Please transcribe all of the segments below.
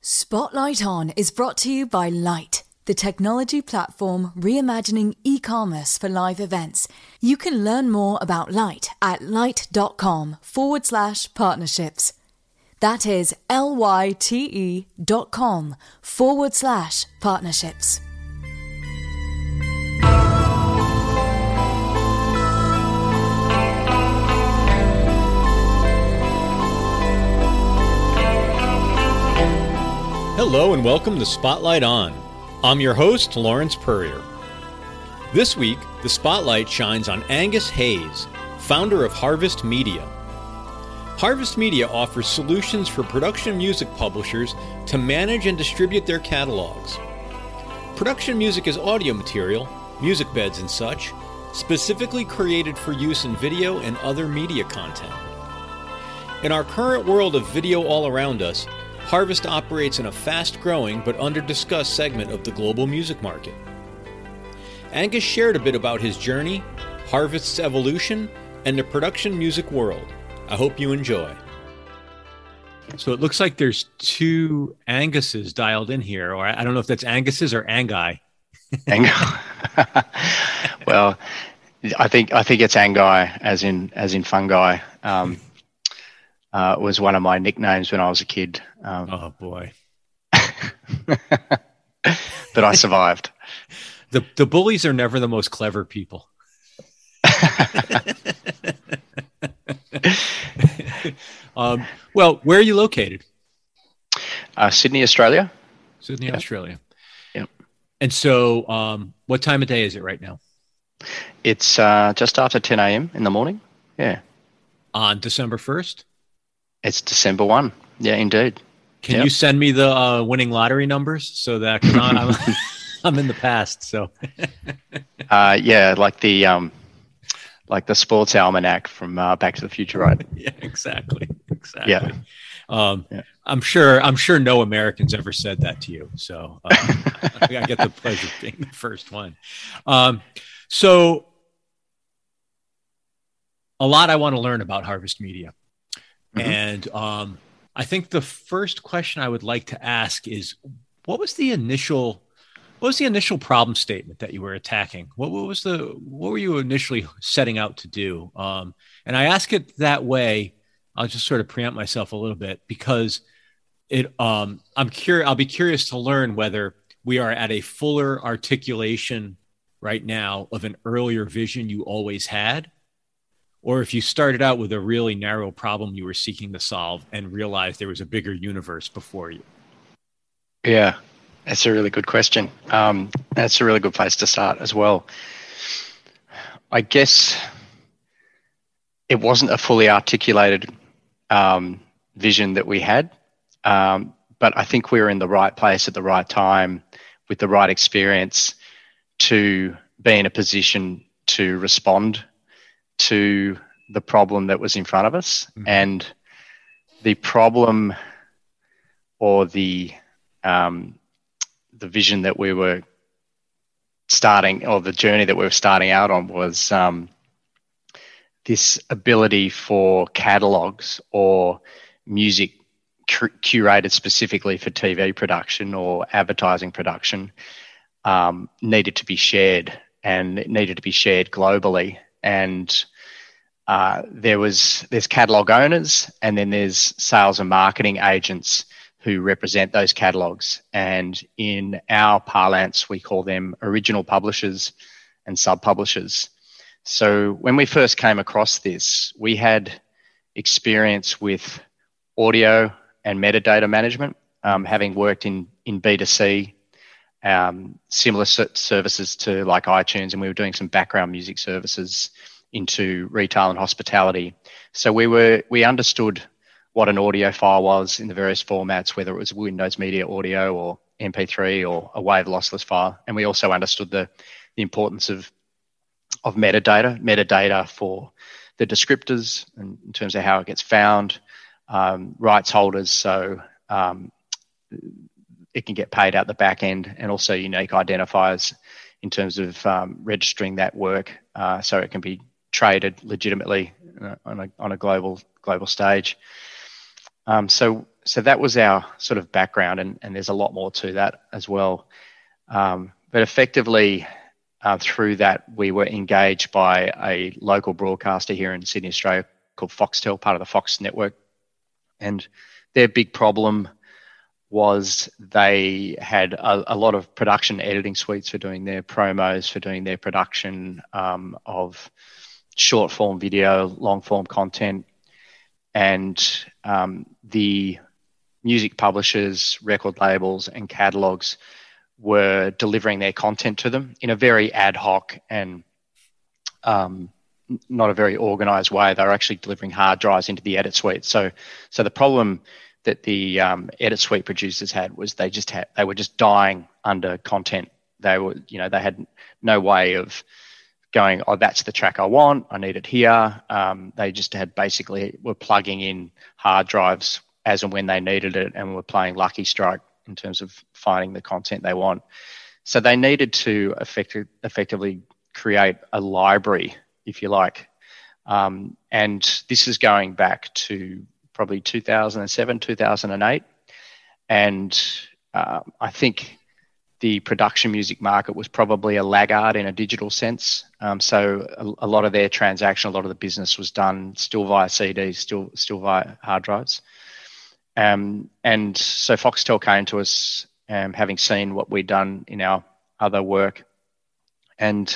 Spotlight On is brought to you by Lyte, the technology platform reimagining e commerce for live events. You can learn more about Lyte at lyte.com forward slash partnerships. That is L Y T E dot com forward slash partnerships. Hello and welcome to Spotlight On. I'm your host, Lawrence Purrier. This week, the spotlight shines on Angus Hayes, founder of Harvest Media. Harvest Media offers solutions for production music publishers to manage and distribute their catalogs. Production music is audio material, music beds, and such, specifically created for use in video and other media content. In our current world of video all around us, Harvest operates in a fast growing but under discussed segment of the global music market. Angus shared a bit about his journey, Harvest's evolution, and the production music world. I hope you enjoy. So it looks like there's two Anguses dialed in here, or I don't know if that's Angus's or Angai. Angai. well, I think I think it's Angai, as in as in fungi. Um, uh, was one of my nicknames when I was a kid. Um, oh boy! but I survived. the The bullies are never the most clever people. um, well, where are you located? Uh, Sydney, Australia. Sydney, yep. Australia. Yep. And so, um, what time of day is it right now? It's uh, just after 10 a.m. in the morning. Yeah. On December 1st? It's December 1. Yeah, indeed. Can yep. you send me the uh, winning lottery numbers so that I'm, I'm in the past? So, uh, yeah, like the um, like the sports almanac from uh, Back to the Future, right? yeah, exactly, exactly. Yeah. Um, yeah. I'm sure. I'm sure no Americans ever said that to you. So uh, I get the pleasure of being the first one. Um, so a lot I want to learn about Harvest Media. Mm-hmm. And um, I think the first question I would like to ask is what was the initial what was the initial problem statement that you were attacking? What, what was the what were you initially setting out to do? Um, and I ask it that way. I'll just sort of preempt myself a little bit because it. Um, I'm curious. I'll be curious to learn whether we are at a fuller articulation right now of an earlier vision you always had, or if you started out with a really narrow problem you were seeking to solve and realized there was a bigger universe before you? Yeah, that's a really good question. Um, that's a really good place to start as well. I guess it wasn't a fully articulated um, vision that we had, um, but I think we were in the right place at the right time with the right experience to be in a position to respond to the problem that was in front of us mm-hmm. and the problem or the um, the vision that we were starting or the journey that we were starting out on was um, this ability for catalogs or music curated specifically for TV production or advertising production um, needed to be shared and it needed to be shared globally and uh, there was there's catalog owners and then there's sales and marketing agents who represent those catalogs. And in our parlance we call them original publishers and sub publishers so when we first came across this we had experience with audio and metadata management um, having worked in in b2c um, similar services to like iTunes, and we were doing some background music services into retail and hospitality. So we were we understood what an audio file was in the various formats, whether it was Windows Media Audio or MP3 or a WAV lossless file, and we also understood the the importance of of metadata, metadata for the descriptors in terms of how it gets found, um, rights holders, so um, it can get paid out the back end, and also unique identifiers in terms of um, registering that work uh, so it can be traded legitimately uh, on a, on a global global stage. Um, so so that was our sort of background, and, and there's a lot more to that as well. Um, but effectively, uh, through that, we were engaged by a local broadcaster here in Sydney, Australia, called Foxtel, part of the Fox network, and their big problem was they had a, a, lot of production editing suites for doing their promos, for doing their production um, of short form video, long form content, and um, the music publishers, record labels, and catalogs were delivering their content to them in a very ad hoc and um, not a very organized way. They were actually delivering hard drives into the edit suite. So, so the problem that the um, edit suite producers had was they just had they were just dying under content. They were, you know, they had no way of going, oh, that's the track I want. I need it here. Um, they just had basically were plugging in hard drives as and when they needed it, and were playing lucky strike in terms of finding the content they want. So they needed to effect- effectively create a library, if you like. Um, and this is going back to probably 2007, 2008. And uh, I think the production music market was probably a laggard in a digital sense. Um, so a, a, lot of their transaction, a lot of the business was done still via CDs, still still via hard drives. Um, and so Foxtel came to us, um, having seen what we'd done in our other work, and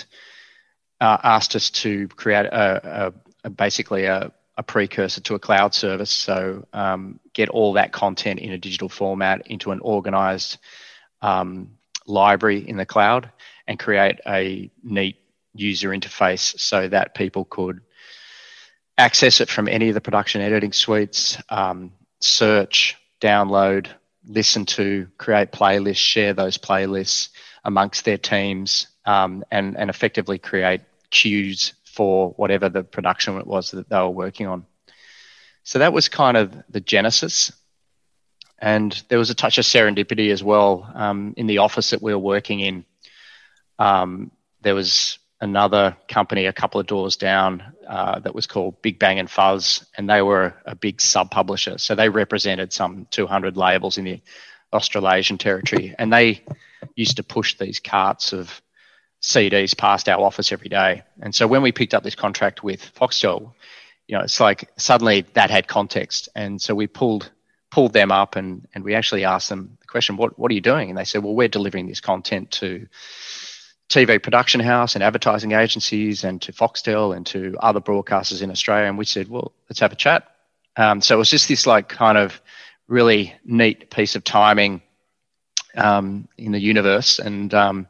uh, asked us to create a, a, a basically a, a, precursor to a cloud service. So um, get all that content in a digital format into an organized um, library in the cloud, and create a neat user interface so that people could access it from any of the production editing suites, um, search, download, listen to, create playlists, share those playlists amongst their teams, um, and, and effectively create queues for whatever the production it was that they were working on. So that was kind of the genesis. And there was a touch of serendipity as well. Um, in the office that we were working in, um, there was another company a couple of doors down uh, that was called Big Bang and Fuzz, and they were a big sub publisher. So they represented some 200 labels in the Australasian territory, and they used to push these carts of CDs past our office every day. And so when we picked up this contract with Foxtel, you know, it's like suddenly that had context, and so we pulled pulled them up and and we actually asked them the question, "What what are you doing?" And they said, "Well, we're delivering this content to." TV production house and advertising agencies and to Foxtel and to other broadcasters in Australia. And we said, well, let's have a chat. Um, so it was just this like kind of really neat piece of timing um, in the universe. And um,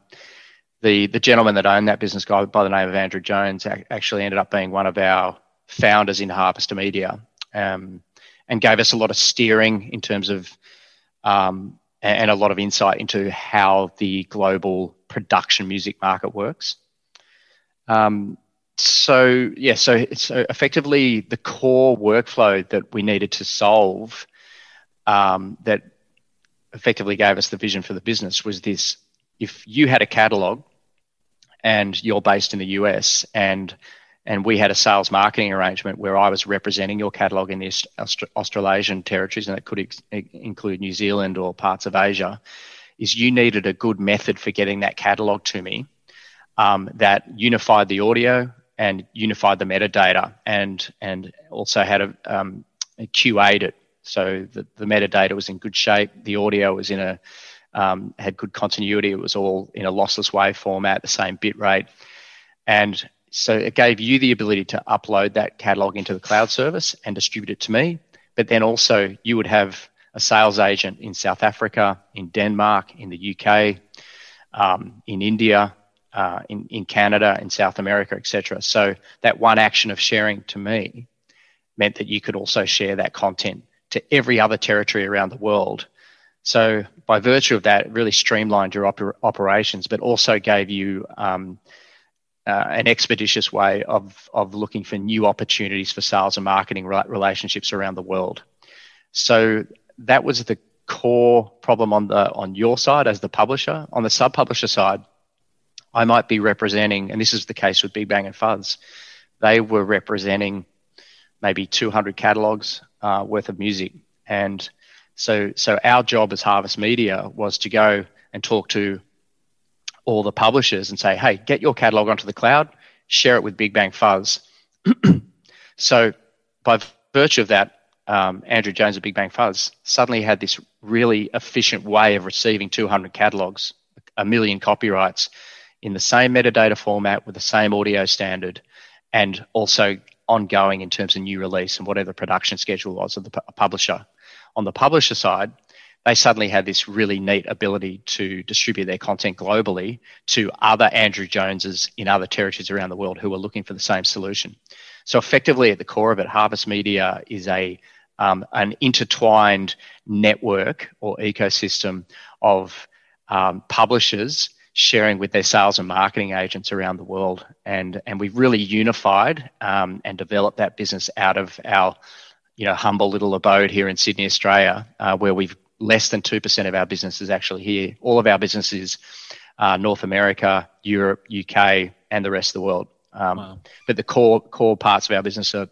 the the gentleman that owned that business, guy by the name of Andrew Jones, actually ended up being one of our founders in Harvest Media, um, and gave us a lot of steering in terms of um, and a lot of insight into how the global production music market works. Um, so yeah, so so effectively the core workflow that we needed to solve um, that effectively gave us the vision for the business was this: if you had a catalog and you're based in the US and and we had a sales marketing arrangement where I was representing your catalog in the Australasian territories, and it could ex- include New Zealand or parts of Asia is you needed a good method for getting that catalog to me um, that unified the audio and unified the metadata and and also had a, um, QA'd it. So the metadata was in good shape. The audio was in a um, had good continuity it was all in a lossless wave format the same bit rate and so it gave you the ability to upload that catalog into the cloud service and distribute it to me but then also you would have a sales agent in South Africa, in Denmark, in the UK, um, in India, uh, in, in Canada, in South America, etc. So that one action of sharing to me meant that you could also share that content to every other territory around the world. So by virtue of that, it really streamlined your oper- operations, but also gave you um, uh, an expeditious way of, of looking for new opportunities for sales and marketing relationships around the world. So that was the core problem on the on your side as the publisher. On the sub publisher side, I might be representing, and this is the case with Big Bang and Fuzz, they were representing maybe 200 catalogs uh, worth of music. And so, so our job as Harvest Media was to go and talk to all the publishers and say, hey, get your catalog onto the cloud, share it with Big Bang Fuzz. so, by virtue of that, um, Andrew Jones of Big Bang Fuzz suddenly had this really efficient way of receiving 200 catalogs, a million copyrights in the same metadata format with the same audio standard, and also ongoing in terms of new release and whatever the production schedule was of the publisher. On the publisher side, they suddenly had this really neat ability to distribute their content globally to other Andrew Joneses in other territories around the world who were looking for the same solution. So effectively, at the core of it, Harvest Media is a um, an intertwined network or ecosystem of um, publishers sharing with their sales and marketing agents around the world. And, and we've really unified um, and developed that business out of our you know, humble little abode here in Sydney, Australia, uh, where we've less than 2% of our business is actually here. All of our businesses, uh, North America, Europe, UK, and the rest of the world. Um, wow. But the core core parts of our business are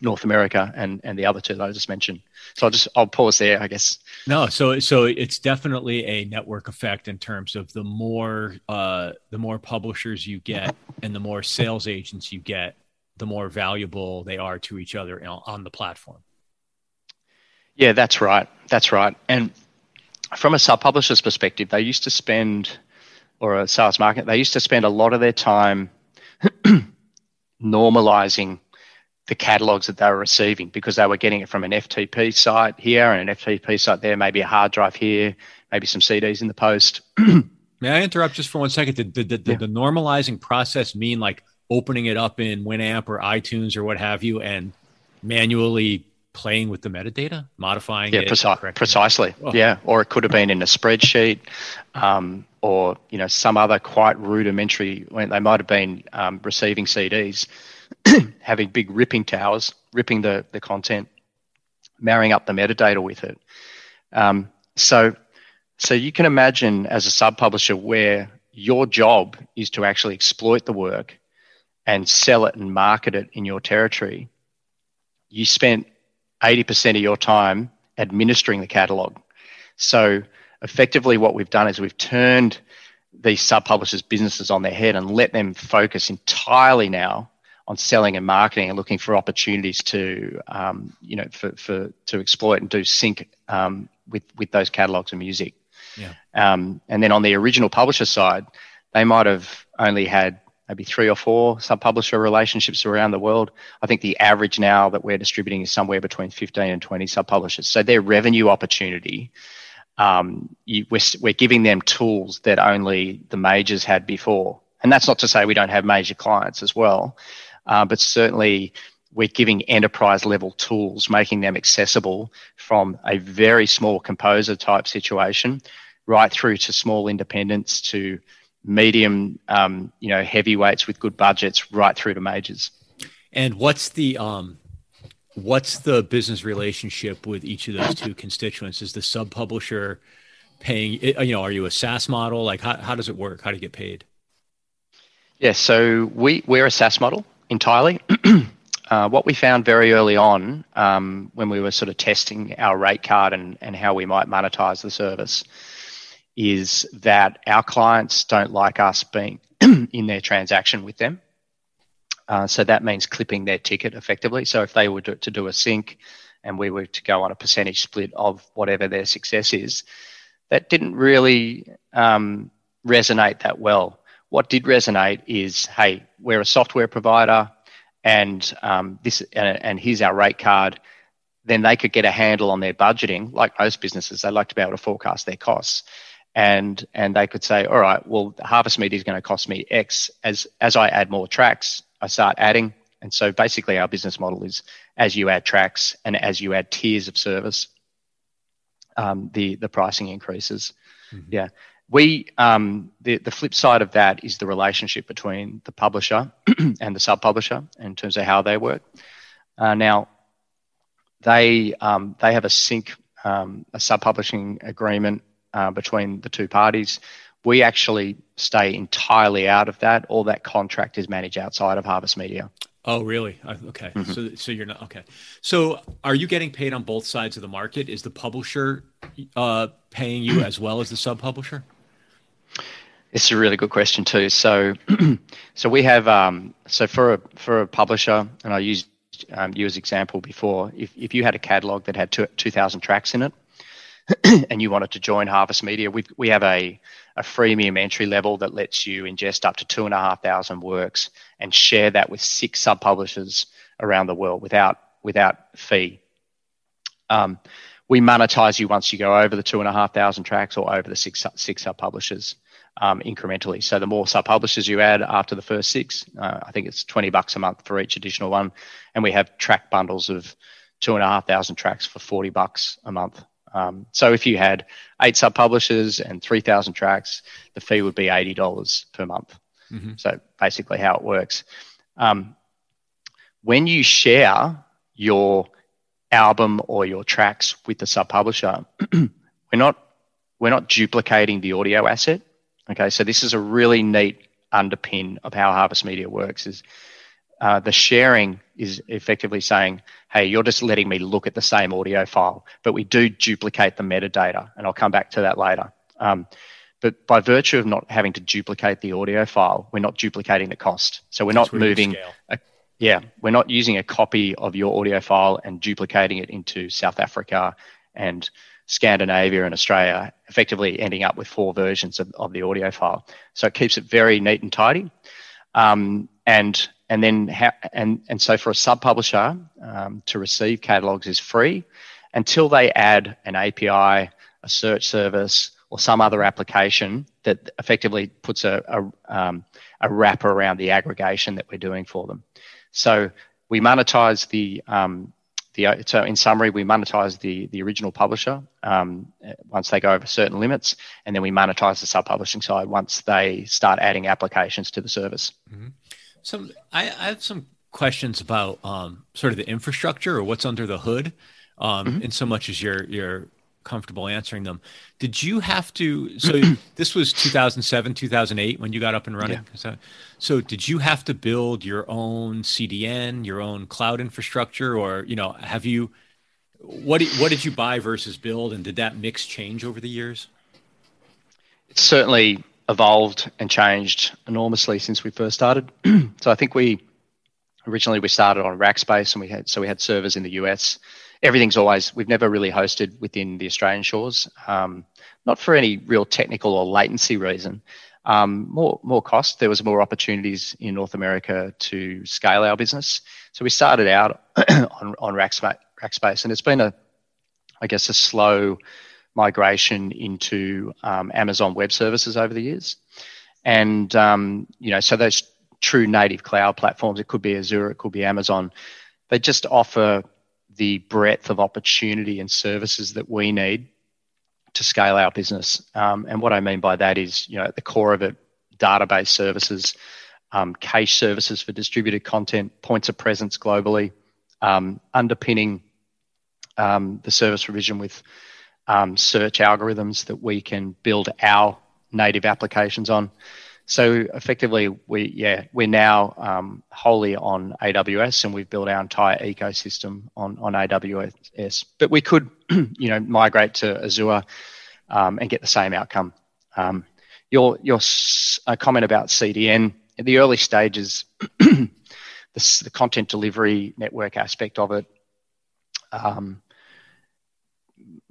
North America and and the other two that I just mentioned. So I'll just I'll pause there, I guess. No, so so it's definitely a network effect in terms of the more uh, the more publishers you get and the more sales agents you get, the more valuable they are to each other on the platform. Yeah, that's right. That's right. And from a sub publisher's perspective, they used to spend, or a sales market, they used to spend a lot of their time normalizing the catalogs that they were receiving because they were getting it from an FTP site here and an FTP site there, maybe a hard drive here, maybe some CDs in the post. May I interrupt just for one second? Did, did, did, yeah. the normalizing process mean like opening it up in Winamp or iTunes or what have you and manually playing with the metadata, modifying yeah, it? Preci- precisely. Oh. Yeah, or it could have been in a spreadsheet, um, or you know some other quite rudimentary. When they might have been um, receiving CDs having big ripping towers, ripping the, the content, marrying up the metadata with it. Um, so, so you can imagine as a sub publisher where your job is to actually exploit the work and sell it and market it in your territory. You spent 80% of your time administering the catalog. So effectively what we've done is we've turned these sub publishers businesses on their head and let them focus entirely now on selling and marketing and looking for opportunities to, um, you know, for, for to exploit and do sync um, with with those catalogs of music. Yeah. Um, and then on the original publisher side, they might have only had maybe three or four sub-publisher relationships around the world. I think the average now that we're distributing is somewhere between 15 and 20 sub-publishers. So their revenue opportunity, um, you, we're, we're giving them tools that only the majors had before. And that's not to say we don't have major clients as well, uh, but certainly we're giving enterprise level tools, making them accessible from a very small composer type situation right through to small independents to medium, um, you know, heavyweights with good budgets right through to majors. And what's the um, what's the business relationship with each of those two constituents? Is the sub publisher paying? You know, are you a SaaS model? Like, how how does it work? How do you get paid? Yeah, so we we're a SaaS model entirely. uh, what we found very early on um, when we were sort of testing our rate card and, and how we might monetize the service is that our clients don't like us being in their transaction with them. Uh, so that means clipping their ticket effectively. So if they were to, to do a sync and we were to go on a percentage split of whatever their success is, that didn't really um, resonate that well what did resonate is, hey, we're a software provider, and um, this and, and here's our rate card. Then they could get a handle on their budgeting, like most businesses. They like to be able to forecast their costs, and and they could say, all right, well, Harvest Media is going to cost me X. As as I add more tracks, I start adding, and so basically our business model is as you add tracks and as you add tiers of service, um, the the pricing increases. Mm-hmm. Yeah, we um, the the flip side of that is the relationship between the publisher and the sub publisher in terms of how they work. Uh, now, they um, they have a sync um, a sub publishing agreement uh, between the two parties. We actually stay entirely out of that. All that contract is managed outside of Harvest Media. Oh, really? Okay. Mm-hmm. So, so you're not okay. So, are you getting paid on both sides of the market? Is the publisher uh, paying you as well as the sub publisher? It's a really good question too. So, so we have um, so for a for a publisher, and I used um, you as example before. If if you had a catalog that had two thousand tracks in it, and you wanted to join Harvest Media, we we have a a freemium entry level that lets you ingest up to two and a half thousand works and share that with six sub publishers around the world without without fee. Um, we monetize you once you go over the two and a half thousand tracks or over the six six sub publishers um, incrementally. So the more sub publishers you add after the first six, uh, I think it's twenty bucks a month for each additional one, and we have track bundles of two and a half thousand tracks for forty bucks a month. Um, so if you had eight sub publishers and 3,000 tracks, the fee would be $80 per month. Mm-hmm. So basically, how it works. Um, when you share your album or your tracks with the sub publisher, we're not we're not duplicating the audio asset. Okay, so this is a really neat underpin of how Harvest Media works. Is uh, the sharing is effectively saying, hey, you're just letting me look at the same audio file, but we do duplicate the metadata, and I'll come back to that later. Um, but by virtue of not having to duplicate the audio file, we're not duplicating the cost. So we're not moving, a, yeah, we're not using a copy of your audio file and duplicating it into South Africa and Scandinavia and Australia, effectively ending up with four versions of, of the audio file. So it keeps it very neat and tidy. Um, and and then ha- and and so for a sub publisher um, to receive catalogs is free until they add an API, a search service, or some other application that effectively puts a a, um, a wrapper around the aggregation that we're doing for them. So we monetize the um, the so in summary, we monetize the the original publisher um, once they go over certain limits, and then we monetize the sub publishing side once they start adding applications to the service. Mm-hmm. So I, I have some questions about um, sort of the infrastructure or what's under the hood, um, mm-hmm. in so much as you're you're comfortable answering them. Did you have to? So this was 2007, 2008 when you got up and running. Yeah. So, so did you have to build your own CDN, your own cloud infrastructure, or you know, have you? What what did you buy versus build, and did that mix change over the years? It's certainly evolved and changed enormously since we first started. so I think we originally we started on Rackspace and we had so we had servers in the US. Everything's always we've never really hosted within the Australian shores, um, not for any real technical or latency reason. Um, more more cost. There was more opportunities in North America to scale our business. So we started out on on Rackspace, Rackspace, and it's been a I guess a slow migration into um, Amazon Web Services over the years. And, um, you know, so those true native cloud platforms, it could be Azure, it could be Amazon, they just offer the breadth of opportunity and services that we need to scale our business. Um, and what I mean by that is, you know, at the core of it, database services, um, cache services for distributed content, points of presence globally, um, underpinning um, the service provision with um, search algorithms that we can build our native applications on. So effectively, we yeah we're now um, wholly on AWS, and we've built our entire ecosystem on on AWS. But we could, you know, migrate to Azure um, and get the same outcome. Um, your your comment about CDN at the early stages, the, the, content delivery network aspect of it. Um,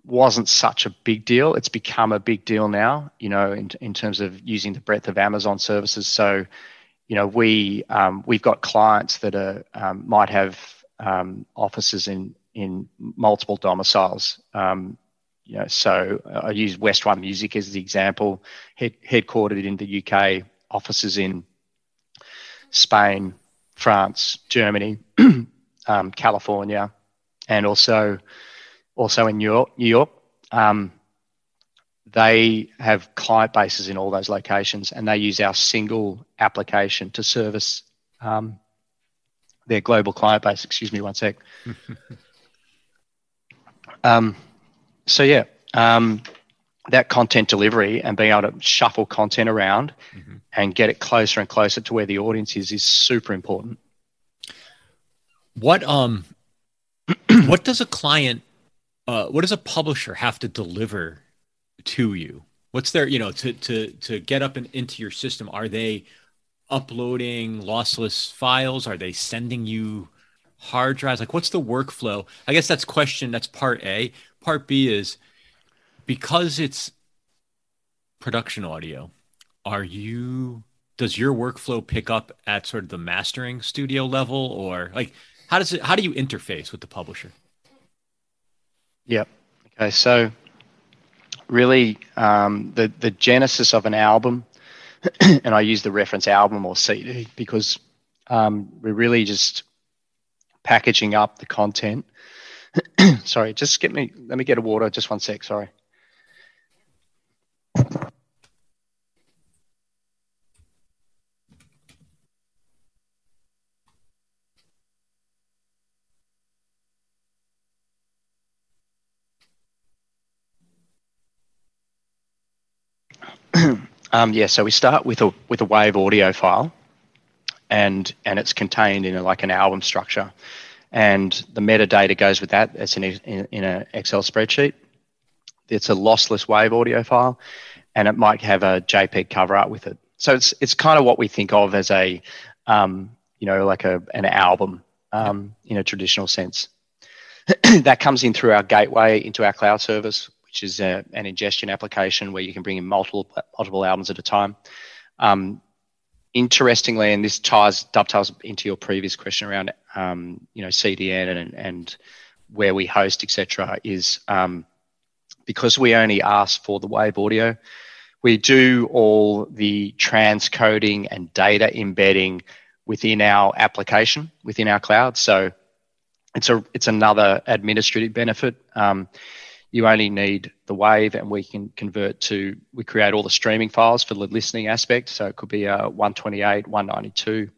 wasn't such a big deal. It's become a big deal now, you know, in, in terms of using the breadth of Amazon services. So, you know, we um, we've got clients that are um, might have um, offices in in multiple domiciles. Um, you know, so I use West One Music as the example, head, headquartered in the UK, offices in Spain, France, Germany, um, California, and also also in New York. New York um, they have client bases in all those locations, and they use our single application to service um, their global client base. Excuse me, one sec. um, so yeah, um, that content delivery and being able to shuffle content around mm-hmm. and get it closer and closer to where the audience is is super important. What um what does a client uh what does a publisher have to deliver to you? What's their, you know, to to to get up and into your system? Are they uploading lossless files? Are they sending you hard drives? Like what's the workflow? I guess that's question that's part A. Part B is because it's production audio, are you does your workflow pick up at sort of the mastering studio level or like how does it how do you interface with the publisher? Yep. Okay, so really um, the the genesis of an album, and I use the reference album or CD because um, we're really just packaging up the content. sorry, just get me. Let me get a water. Just one sec. Sorry. Um, yeah, so we start with a with a wave audio file, and and it's contained in a, like an album structure, and the metadata goes with that. It's in in, in an Excel spreadsheet. It's a lossless wave audio file, and it might have a JPEG cover art with it. So it's it's kind of what we think of as a um, you know like a an album um, in a traditional sense. that comes in through our gateway into our cloud service, which is a, an ingestion application where you can bring in multiple multiple albums at a time. Um, interestingly, and this ties dovetails into your previous question around um, you know CDN and and where we host etc. Is um, because we only ask for the wave audio, we do all the transcoding and data embedding within our application, within our cloud. So it's a it's another administrative benefit. Um, you only need the wave, and we can convert to we create all the streaming files for the listening aspect. So it could be a 128, 192,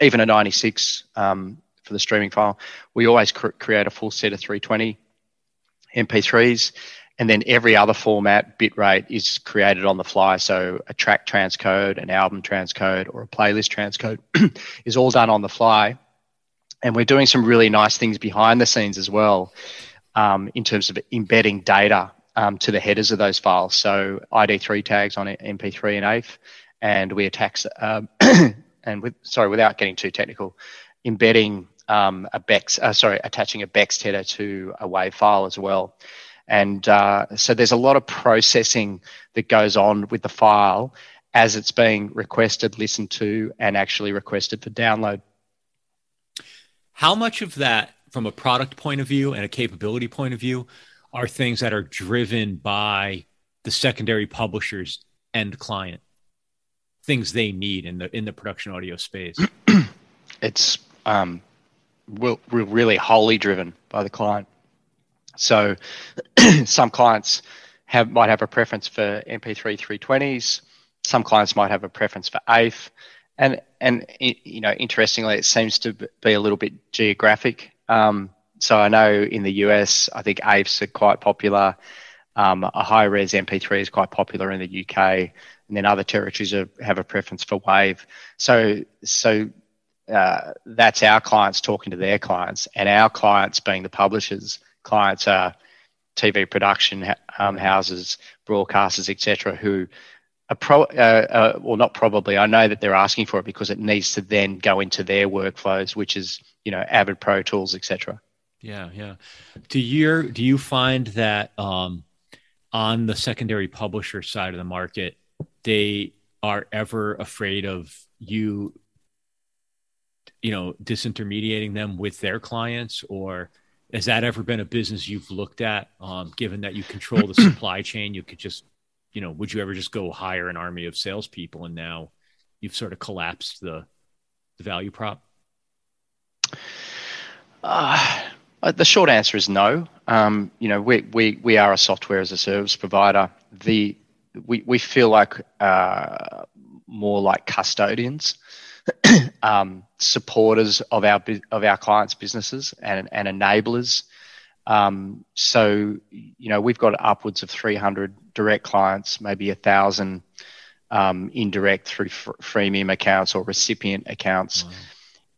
even a 96 um, for the streaming file. We always cr- create a full set of 320 MP3s, and then every other format bitrate is created on the fly. So a track transcode, an album transcode, or a playlist transcode is all done on the fly. And we're doing some really nice things behind the scenes as well um, in terms of embedding data um, to the headers of those files. So ID3 tags on MP3 and AIFF, and we attach, um, and with sorry, without getting too technical, embedding um, a BEXT, uh, sorry, attaching a BEXT header to a WAV file as well. And uh, so there's a lot of processing that goes on with the file as it's being requested, listened to, and actually requested for download. How much of that, from a product point of view and a capability point of view, are things that are driven by the secondary publishers and client? Things they need in the in the production audio space. it's um, we're really wholly driven by the client. So some clients have might have a preference for MP3 320s. Some clients might have a preference for AIFF, and and you know interestingly, it seems to be a little bit geographic. Um, so I know in the US, I think AIFFs are quite popular. Um, a high res MP3 is quite popular in the UK, and then other territories are, have a preference for Wave. So so uh, that's our clients talking to their clients, and our clients being the publishers clients are TV production um, houses, broadcasters, etc., who are pro, uh, uh, well, not probably. I know that they're asking for it because it needs to then go into their workflows, which is you know Avid Pro Tools, etc. Yeah, yeah. Do you do you find that um, on the secondary publisher side of the market, they are ever afraid of you, you know, disintermediating them with their clients, or has that ever been a business you've looked at um, given that you control the supply chain you could just you know would you ever just go hire an army of salespeople and now you've sort of collapsed the the value prop uh, the short answer is no um, you know we, we we are a software as a service provider the we, we feel like uh, more like custodians um, supporters of our of our clients' businesses and, and enablers. Um, so you know we've got upwards of 300 direct clients, maybe a thousand um, indirect through f- freemium accounts or recipient accounts, wow.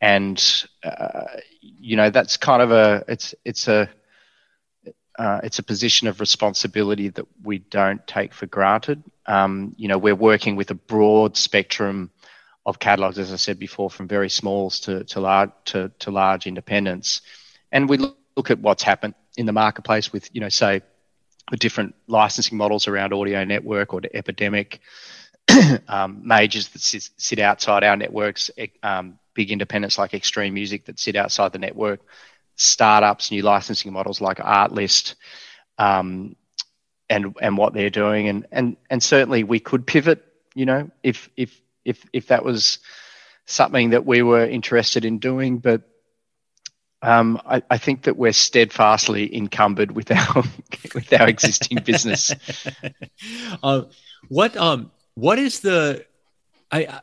And uh, you know that's kind of a it's it's a uh, it's a position of responsibility that we don't take for granted. Um, you know, we're working with a broad spectrum of catalogs, as I said before, from very smalls to to large to, to large independents, and we look, at what's happened in the marketplace with you know say the different licensing models around audio network or the epidemic um, majors that sit, sit, outside our networks, um, big independents like Extreme Music that sit outside the network, startups, new licensing models like Artlist, um, and and what they're doing, and and and certainly we could pivot, you know, if if if if that was something that we were interested in doing, but um, I, I, think that we're steadfastly encumbered with our with our existing business. uh, what um what is the I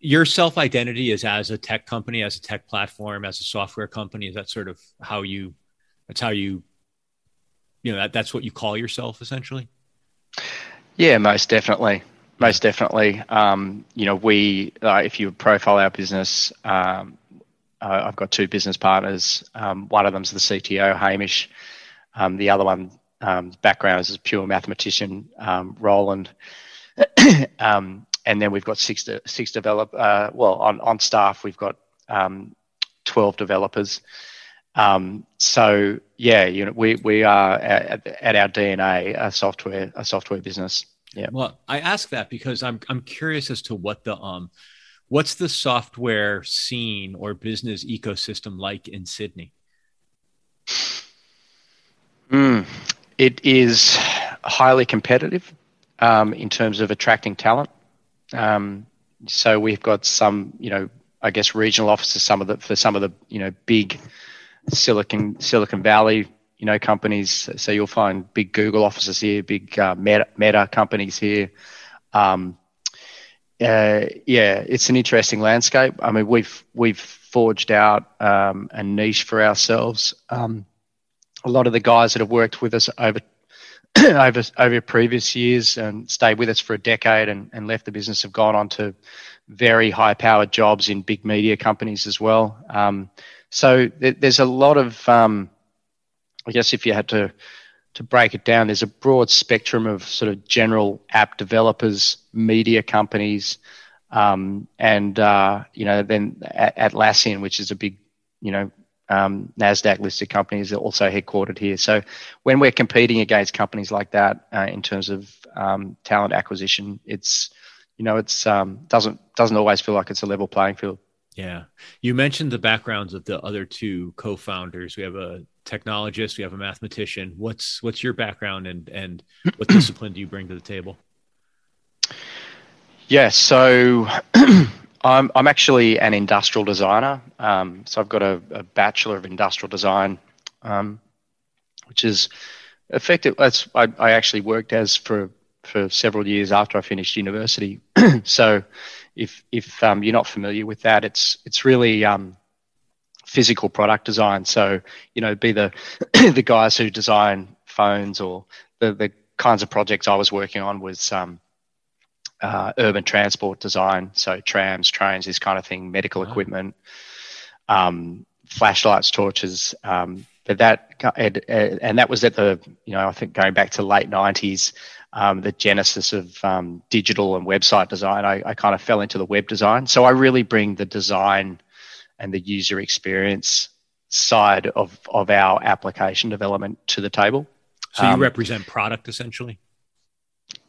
your self identity is as a tech company, as a tech platform, as a software company? Is that sort of how you? That's how you. You know that that's what you call yourself essentially. Yeah, most definitely, most definitely. Um, you know, we uh, if you profile our business, um, uh, I've got two business partners. Um, one of them's the CTO, Hamish. Um, the other one, um, background is a pure mathematician, um, Roland. and then we've got six de- six develop. Uh, well, on on staff we've got um, twelve developers. Um, so yeah, you know, we we are at, at, our DNA a software a software business. Yeah. Well, I ask that because I'm I'm curious as to what the um what's the software scene or business ecosystem like in Sydney. Mm, it is highly competitive um, in terms of attracting talent. Um, so we've got some, you know, I guess regional offices, some of the for some of the you know big Silicon Silicon Valley you know companies. So you'll find big Google offices here, big uh, Meta, Meta companies here. Um, uh, yeah, it's an interesting landscape. I mean, we've we've forged out um, a niche for ourselves. Um, a lot of the guys that have worked with us over over over previous years and stayed with us for a decade and, and left the business have gone on to very high powered jobs in big media companies as well. Um, so th- there's a lot of, um, I guess, if you had to to break it down, there's a broad spectrum of sort of general app developers, media companies, um, and uh, you know then Atlassian, which is a big you know um, NASDAQ listed companies are also headquartered here. So when we're competing against companies like that uh, in terms of um, talent acquisition, it's, you know, it's um, doesn't, doesn't always feel like it's a level playing field. Yeah. You mentioned the backgrounds of the other two co-founders. We have a technologist, we have a mathematician. What's, what's your background and, and what discipline do you bring to the table? Yeah. So I'm, I'm actually an industrial designer. Um, so I've got a, a, Bachelor of Industrial Design, um, which is effective. That's, I, I, actually worked as for, for several years after I finished university. so if, if um, you're not familiar with that, it's, it's really um, physical product design. So, you know, be the, the guys who design phones or the, the kinds of projects I was working on was um, uh, urban transport design, so trams, trains, this kind of thing, medical wow. equipment, um, flashlights, torches. Um, but that and, and, that was at the you know I think going back to late nineties, um, the genesis of um, digital and website design. I, I kind of fell into the web design, so I really bring the design and the user experience side of of our application development to the table. So you um, represent product essentially.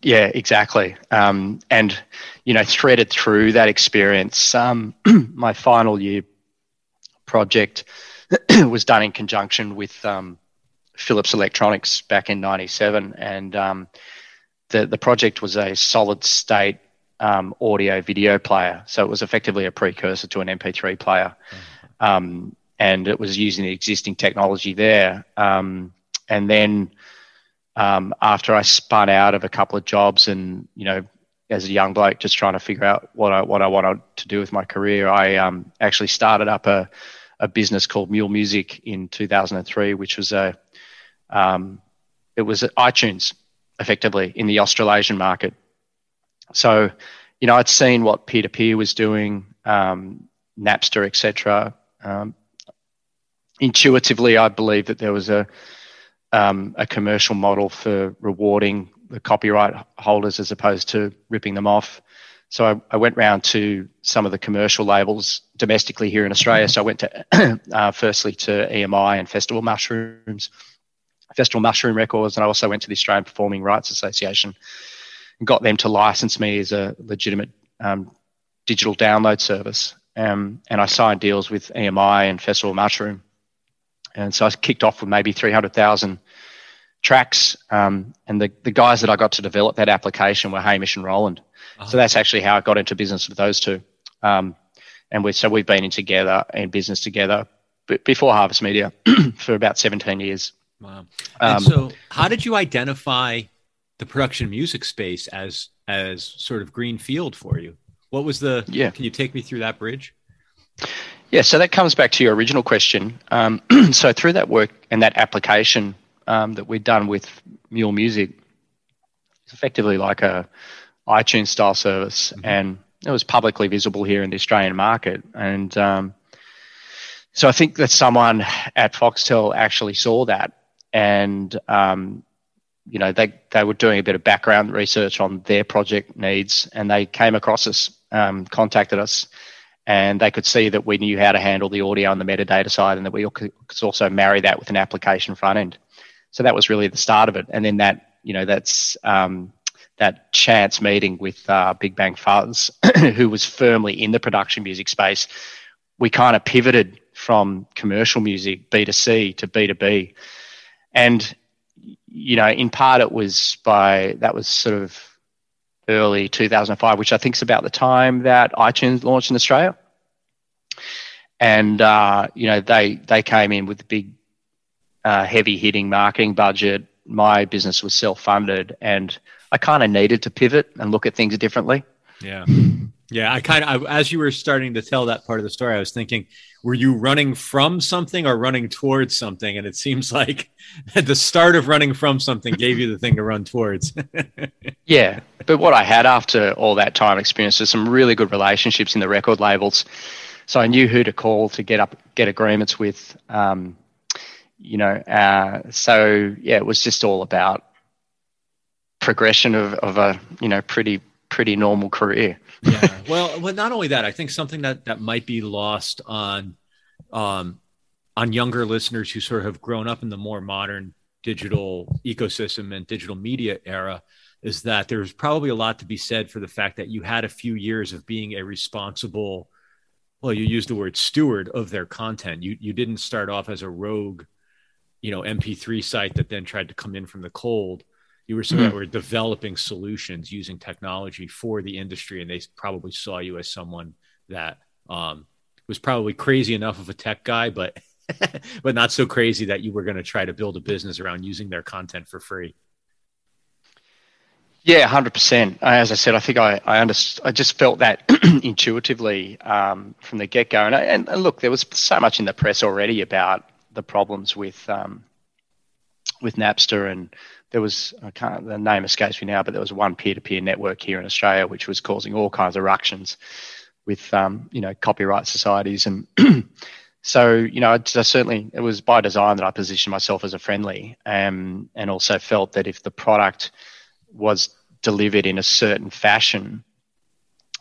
Yeah, exactly. Um, and you know, threaded through that experience, um, my final year project was done in conjunction with um, Philips Electronics back in '97, and um, the the project was a solid state um, audio video player. So it was effectively a precursor to an MP3 player, mm-hmm. and it was using the existing technology there. and then um, after I spun out of a couple of jobs and, you know, as a young bloke just trying to figure out what I, what I wanted to do with my career, I um, actually started up a, a business called Mule Music in 2003, which was a, um, it was iTunes. effectively in the Australasian market. So, you know, I'd seen what peer to peer was doing, um, Napster, etc. Um, intuitively, I believe that there was a um, a commercial model for rewarding the copyright holders as opposed to ripping them off. So I, I went round to some of the commercial labels domestically here in Australia. So I went to uh, firstly to EMI and Festival Mushrooms, Festival Mushroom Records, and I also went to the Australian Performing Rights Association and got them to license me as a legitimate um, digital download service. Um, and I signed deals with EMI and Festival Mushroom. And so I kicked off with maybe 300,000 tracks. Um, and the, the guys that I got to develop that application were Hamish and Roland. Uh-huh. So that's actually how I got into business with those two. Um, and we so we've been in together in business together before Harvest Media for about 17 years. Wow. And um, so, how did you identify the production music space as as sort of green field for you? What was the? Yeah. Can you take me through that bridge? Yeah. So that comes back to your original question. Um, so through that work and that application um, that we'd done with Mule Music, it's effectively like a iTunes style service, mm-hmm. and it was publicly visible here in the Australian market. And um, so I think that someone at Foxtel actually saw that, and um, you know they they were doing a bit of background research on their project needs, and they came across us, um, contacted us. And they could see that we knew how to handle the audio and the metadata side, and that we could also marry that with an application front end. So that was really the start of it. And then that, you know, that's um, that chance meeting with uh, Big Bang Fuzz, who was firmly in the production music space, we kind of pivoted from commercial music B2C to B2B. And, you know, in part it was by, that was sort of early 2005, which I think is about the time that iTunes launched in Australia. And, uh, you know, they, they came in with a big, uh, heavy hitting marketing budget. My business was self funded and I kind of needed to pivot and look at things differently. Yeah. Yeah, I kind of, as you were starting to tell that part of the story, I was thinking, were you running from something or running towards something? And it seems like at the start of running from something gave you the thing to run towards. yeah, but what I had after all that time experience was some really good relationships in the record labels. So I knew who to call to get up, get agreements with. Um, you know, uh, so yeah, it was just all about progression of, of a you know pretty pretty normal career. yeah. Well, well, not only that, I think something that that might be lost on um, on younger listeners who sort of have grown up in the more modern digital ecosystem and digital media era is that there's probably a lot to be said for the fact that you had a few years of being a responsible well you used the word steward of their content you you didn't start off as a rogue you know mp3 site that then tried to come in from the cold you were sort of were developing solutions using technology for the industry, and they probably saw you as someone that um, was probably crazy enough of a tech guy, but but not so crazy that you were going to try to build a business around using their content for free. Yeah, hundred percent. As I said, I think I I, underst- I just felt that intuitively um, from the get go. And, and, and, look, there was so much in the press already about the problems with um, with Napster and there was I can't the name escapes me now, but there was one peer-to-peer network here in Australia which was causing all kinds of ructions with um, you know copyright societies and so you know I, I certainly it was by design that I positioned myself as a friendly um, and also felt that if the product was delivered in a certain fashion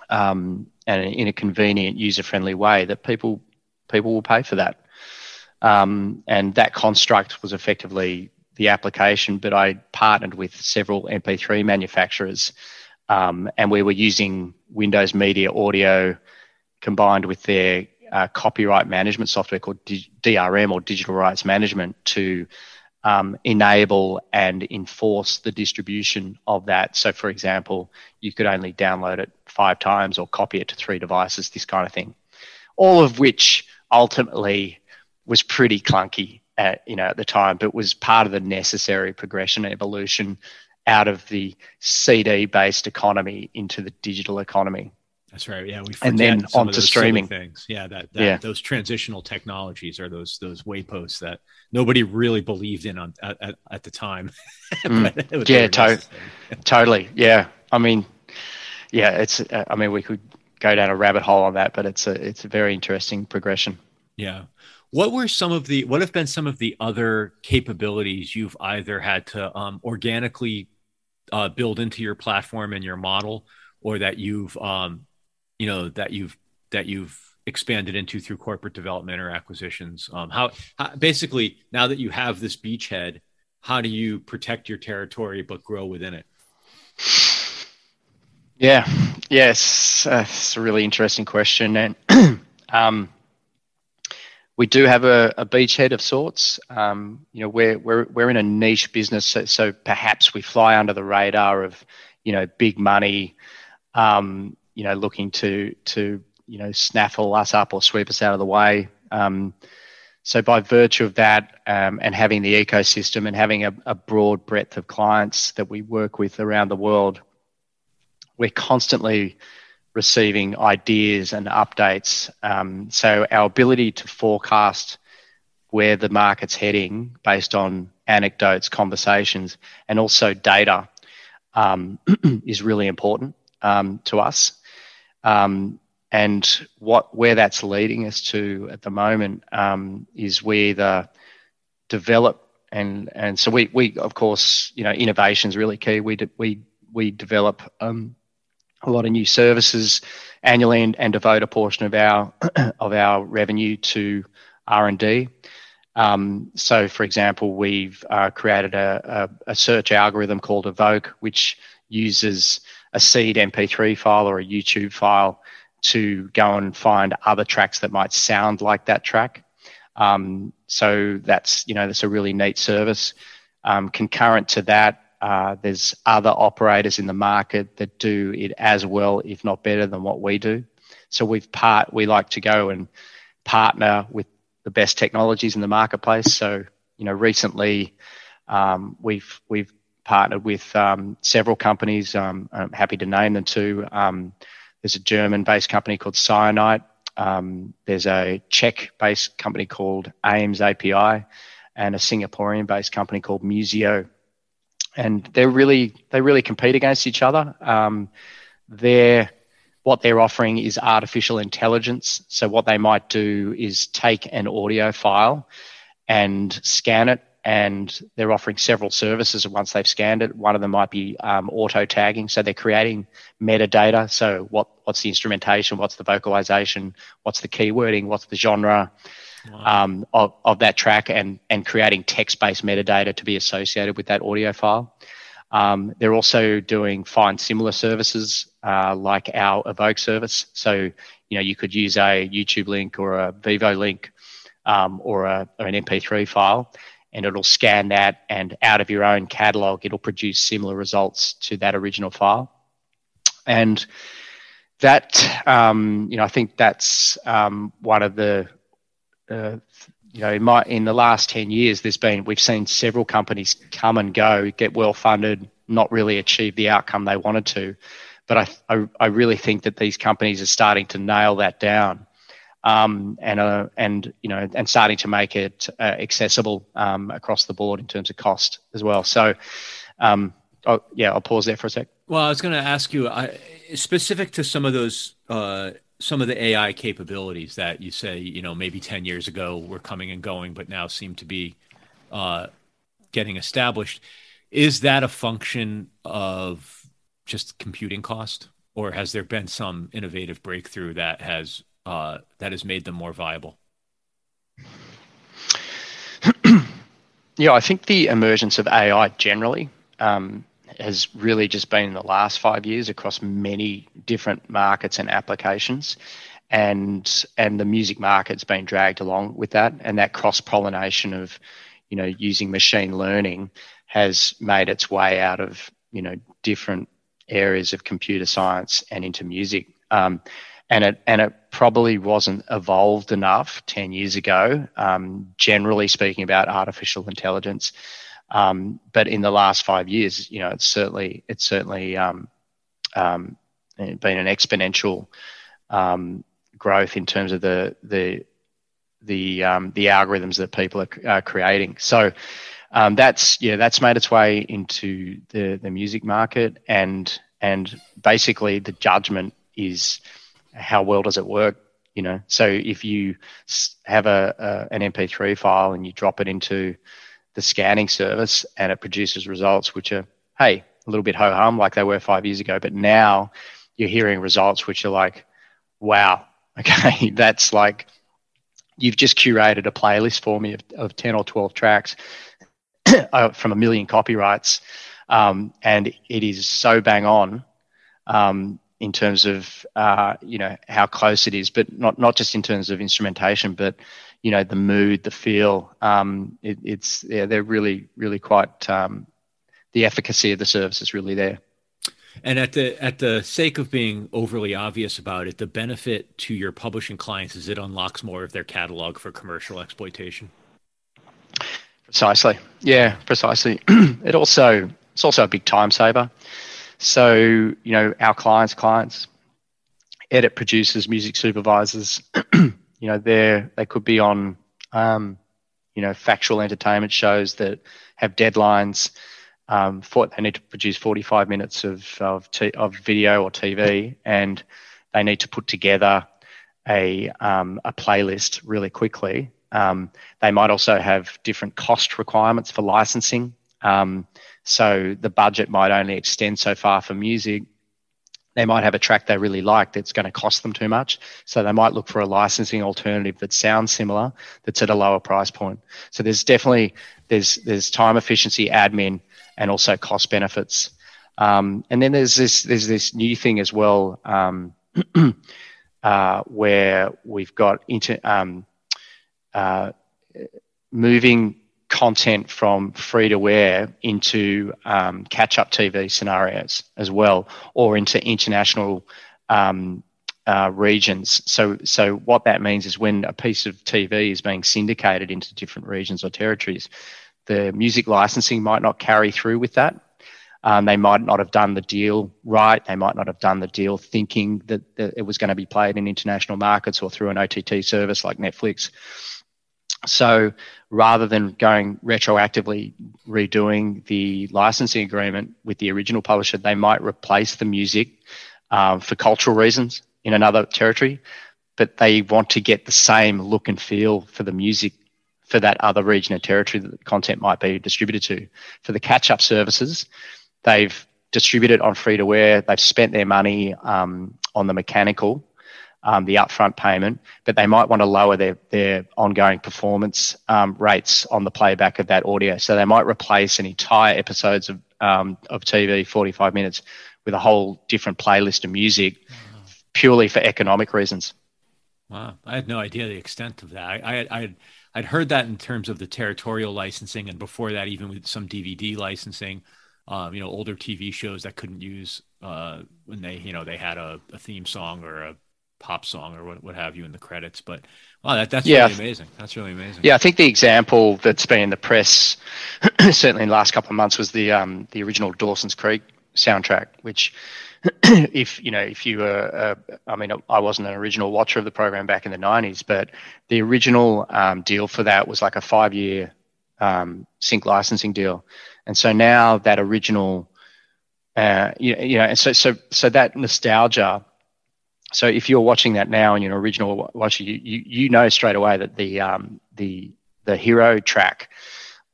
um, and in a convenient user-friendly way that people people will pay for that. Um, and that construct was effectively the application, but I partnered with several MP3 manufacturers, um, and we were using Windows Media Audio combined with their uh, copyright management software called DRM or Digital Rights Management to um, enable and enforce the distribution of that. So, for example, you could only download it five times or copy it to three devices, this kind of thing. All of which ultimately was pretty clunky at you know at the time, but was part of the necessary progression evolution out of the CD based economy into the digital economy. That's right. Yeah, we and then onto streaming things. Yeah, that, that, yeah. those transitional technologies are those those wayposts that nobody really believed in on at, at, the time. mm. yeah, to- totally. Yeah, I mean, yeah, it's. Uh, I mean, we could go down a rabbit hole on that, but it's a it's a very interesting progression. Yeah. What were some of the what have been some of the other capabilities you've either had to um, organically uh, build into your platform and your model, or that you've um, you know that you've that you've expanded into through corporate development or acquisitions? Um, how, how, basically now that you have this beachhead how do you protect your territory but grow within it? Yeah. Yes uh, it's a really interesting question. And um, we do have a, a beachhead of sorts um, you know we're, we're, we're in a niche business so, so, perhaps we fly under the radar of you know big money um, you know, looking to to you know snaffle us up or sweep us out of the way. Um, so by virtue of that, um, and having the ecosystem and having a, a, broad breadth of clients that we work with around the world, we're constantly receiving ideas and updates. Um, so our ability to forecast where the market's heading based on anecdotes, conversations, and also data um, is really important um, to us. Um, and what where that's leading us to at the moment um, is we either develop and and so we we of course you know innovation is really key. We de- we we develop um, a lot of new services annually and, and devote a portion of our of our revenue to R and D. Um, so, for example, we've uh, created a, a, a, search algorithm called Evoke, which uses a seed MP3 file or a YouTube file to go and find other tracks that might sound like that track. Um, so that's you know that's a really neat service. Um, concurrent to that, uh, there's other operators in the market that do it as well, if not better than what we do. So we've part we like to go and partner with the best technologies in the marketplace. So you know recently um, we've we've partnered with um, several companies. Um, I'm happy to name them too. Um, there's a German-based company called Cyanite. Um, there's a Czech-based company called AIMS API, and a Singaporean-based company called Musiio. And they're really they really compete against each other. Um, they're what they're offering is artificial intelligence. So what they might do is take an audio file and scan it and they're offering several services And once they've scanned it. One of them might be um, auto tagging, so they're creating metadata. So what what's the instrumentation? What's the vocalization? What's the keywording? What's the genre wow. um, of of that track? And and creating text based metadata to be associated with that audio file. Um, they're also doing find similar services uh, like our Evoke service. So you know you could use a YouTube link or a Vevo link um, or, a, or an MP3 file and it'll scan that and out of your own catalog it'll produce similar results to that original file and that um, you know i think that's um, one of the uh, you know in, my, in the last 10 years there's been we've seen several companies come and go get well funded not really achieve the outcome they wanted to but I, I, I really think that these companies are starting to nail that down um, and uh, and you know and starting to make it uh, accessible um, across the board in terms of cost as well. So, um, oh, yeah, I'll pause there for a sec. Well, I was going to ask you I, specific to some of those. Uh, some of the AI capabilities that you say, you know, maybe 10 years ago were coming and going, but now seem to be uh, getting established. Is that a function of just computing cost, or has there been some innovative breakthrough that has uh, that has made them more viable? yeah, I think the emergence of AI generally um, has really just been in the last five years across many different markets and applications. And and the music market's been dragged along with that, and that cross pollination of, you know, using machine learning has made its way out of you know different areas of computer science and into music. Um, and it and it probably wasn't evolved enough 10 years ago um, generally speaking about artificial intelligence um, but in the last five years you know it's certainly it's certainly um, um been an exponential um, growth in terms of the the the um, the algorithms that people are, are creating. So um, that's yeah, that's made its way into the the music market, and and basically the judgment is how well does it work. You know, so if you have a, a an MP3 file and you drop it into the scanning service and it produces results which are hey a little bit ho hum like they were five years ago, but now you're hearing results which are like, wow, okay, that's like you've just curated a playlist for me of, of 10 or 12 tracks uh, from a million copyrights. Um, and it is so bang on um, in terms of uh, you know how close it is, but not not just in terms of instrumentation, but you know the mood, the feel. Um, it, it's yeah, they're really really quite um, the efficacy of the service is really there. And at the at the sake of being overly obvious about it, the benefit to your publishing clients is it unlocks more of their catalog for commercial exploitation. Precisely. Yeah, precisely. it also it's also a big time saver. So, you know, our clients' clients, edit producers, music supervisors, you know, they're they could be on um, you know, factual entertainment shows that have deadlines um, for, they need to produce 45 minutes of of, t- of video or TV, and they need to put together a um, a playlist really quickly. Um, they might also have different cost requirements for licensing. Um, so the budget might only extend so far for music. They might have a track they really like that's going to cost them too much. So they might look for a licensing alternative that sounds similar, that's at a lower price point. So there's definitely there's there's time efficiency, admin, and also cost benefits. Um, and then there's this there's this new thing as well um, uh, where we've got inter, um, uh, moving content from free to air into um, catch up TV scenarios as well, or into international um, uh, regions. So, so what that means is when a piece of TV is being syndicated into different regions or territories, the music licensing might not carry through with that. Um, they might not have done the deal right. They might not have done the deal thinking that, that, it was going to be played in international markets or through an OTT service like Netflix. So rather than going retroactively redoing the licensing agreement with the original publisher, they might replace the music um, for cultural reasons in another territory, but they want to get the same look and feel for the music for that other region or territory that the content might be distributed to. For the catch up services, they've distributed on free to air, they've spent their money um, on the mechanical, um, the upfront payment, but they might want to lower their, their ongoing performance um, rates on the playback of that audio. So they might replace an entire episodes of, um, of TV, 45 minutes, with a whole different playlist of music wow. purely for economic reasons. Wow, I had no idea the extent of that. I, I, I I'd heard that in terms of the territorial licensing, and before that, even with some DVD licensing. Um, you know, older TV shows that couldn't use uh, when they, you know, they had a, a, theme song or a pop song or what, what have you in the credits. But wow, that, that's yeah. really amazing. That's really amazing. Yeah, I think the example that's been in the press, certainly in the last couple of months, was the um, the original Dawson's Creek soundtrack, which if you know if you were uh, i mean i wasn't an original watcher of the program back in the 90s but the original um, deal for that was like a five year um, sync licensing deal and so now that original uh, you, you know and so so so that nostalgia so if you're watching that now and you're an original watcher you, you, you know straight away that the um, the the hero track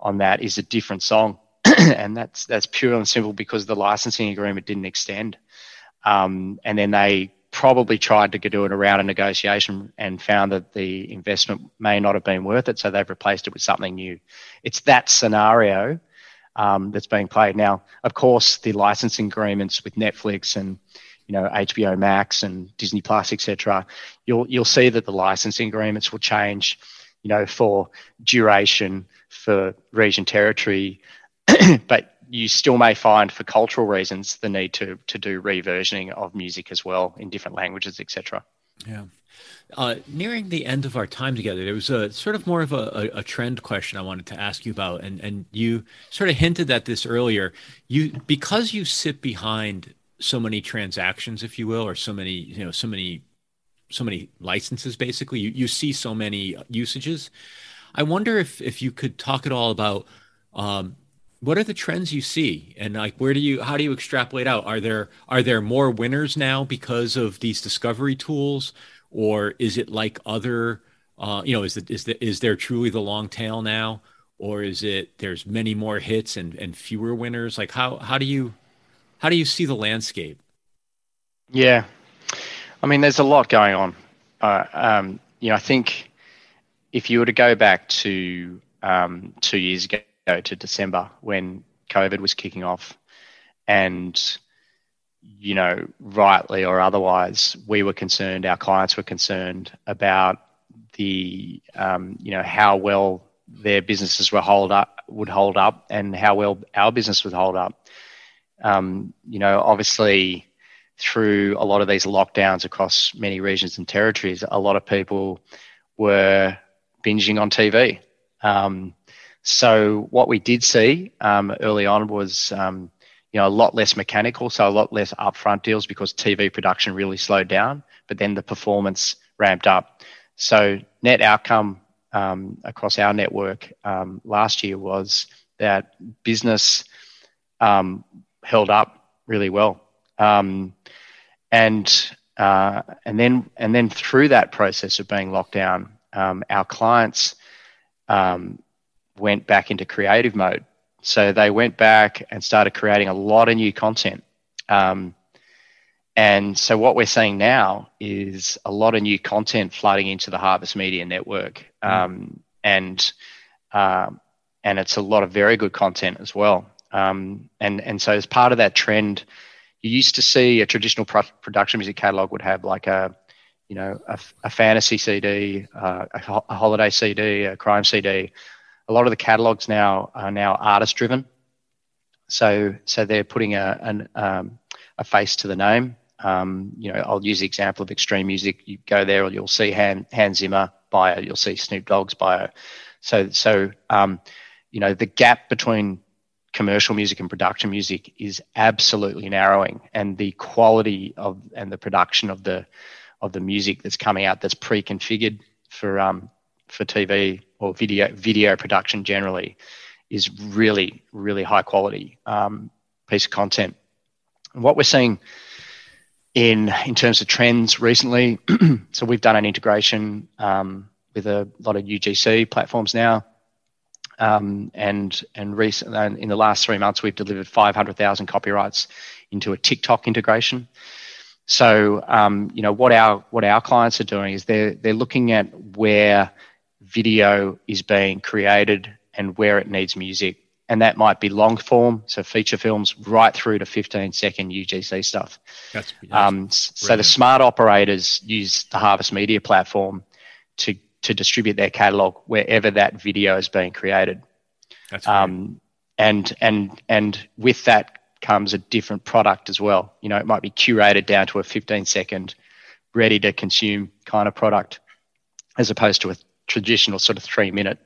on that is a different song and that's that's pure and simple because the licensing agreement didn't extend um, and then they probably tried to do it around a negotiation and found that the investment may not have been worth it, so they've replaced it with something new. It's that scenario um, that's being played now. Of course, the licensing agreements with Netflix and you know HBO Max and Disney Plus, etc. You'll you'll see that the licensing agreements will change, you know, for duration, for region territory, but you still may find for cultural reasons the need to to do reversioning of music as well in different languages etc yeah uh, nearing the end of our time together there was a sort of more of a, a, a, trend question i wanted to ask you about and and you sort of hinted at this earlier you because you sit behind so many transactions, if you will, or so many, you know, so many, so many licenses. Basically, you you see so many usages. I wonder if if you could talk at all about um, what are the trends you see, and like where do you how do you extrapolate out? Are there are there more winners now because of these discovery tools, or is it like other? Uh, you know, is it is the, is there truly the long tail now, or is it there's many more hits and and fewer winners? Like how how do you how do you see the landscape? Yeah, I mean, there's a lot going on. Uh, um, you know, I think if you were to go back to um, two years ago to December when COVID was kicking off, and you know, rightly or otherwise, we were concerned, our clients were concerned about the, um, you know, how well their businesses were hold up would hold up, and how well our business would hold up. Um, you know, obviously, through a lot of these lockdowns across many regions and territories, a lot of people were binging on TV. Um, so what we did see um, early on was um, you know a lot less mechanical, so a lot less upfront deals because TV production really slowed down. But then the performance ramped up. So net outcome um, across our network um, last year was that business um, held up really well, um, and uh, and then and then through that process of being locked down, um, our clients um, went back into creative mode. So they went back and started creating a lot of new content. Um, and so what we're seeing now is a lot of new content flooding into the Harvest Media Network, mm. um, and um, and it's a lot of very good content as well. Um, and and so as part of that trend, you used to see a traditional pro- production music catalog would have like a you know a, a fantasy CD, uh, a, ho- a holiday CD, a crime CD. A lot of the catalogs now are now artist driven. So so they're putting a an, um, a face to the name. Um, you know, I'll use the example of extreme music. You go there, or you'll see Han, Hans Zimmer bio, you'll see Snoop Dogg's bio. So, so um, you know, the gap between commercial music and production music is absolutely narrowing, and the quality of and the production of the of the music that's coming out that's pre-configured for um, for TV or video video production generally is really really high quality um, piece of content. And what we're seeing in in terms of trends recently. so we've done an integration um, with a lot of UGC platforms now, um, and and recent and in the last three months we've delivered 500,000 copyrights into a TikTok integration. So um, you know what our what our clients are doing is they're they're looking at where video is being created and where it needs music and that might be long form, so feature films, right through to 15 second UGC stuff. That's, that's um, so the smart operators use the Harvest Media platform to to distribute their catalog wherever that video is being created. That's um, and and and with that comes a different product as well. You know, it might be curated down to a 15 second, ready to consume kind of product, as opposed to a traditional sort of three minute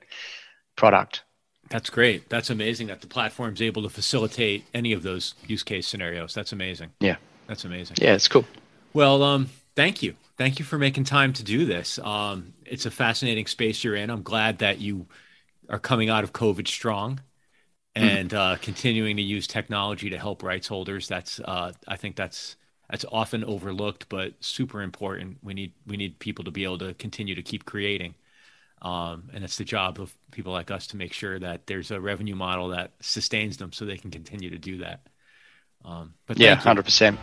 product. That's great. That's amazing that the platform's able to facilitate any of those use case scenarios. That's amazing. Yeah. That's amazing. Yeah, it's cool. Well, um, thank you. Thank you for making time to do this. Um, it's a fascinating space you're in. I'm glad that you are coming out of COVID strong mm-hmm. and uh, continuing to use technology to help rights holders. That's uh, I think that's that's often overlooked, but super important. We need we need people to be able to continue to keep creating. Um, and it's the job of people like us to make sure that there's a revenue model that sustains them so they can continue to do that. Um, but yeah, hundred percent.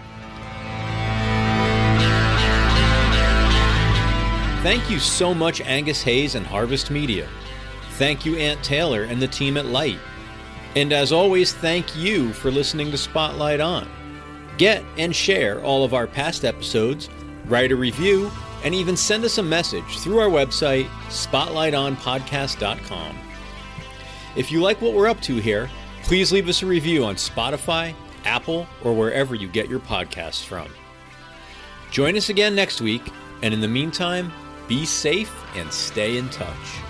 Thank you so much, Angus Hayes and Harvest Media. Thank you, Ant Taylor and the team at Lyte. And as always, thank you for listening to Spotlight On. Get and share all of our past episodes, write a review, and even send us a message through our website, spotlightonpodcast.com. If you like what we're up to here, please leave us a review on Spotify, Apple, or wherever you get your podcasts from. Join us again next week, and in the meantime, be safe and stay in touch.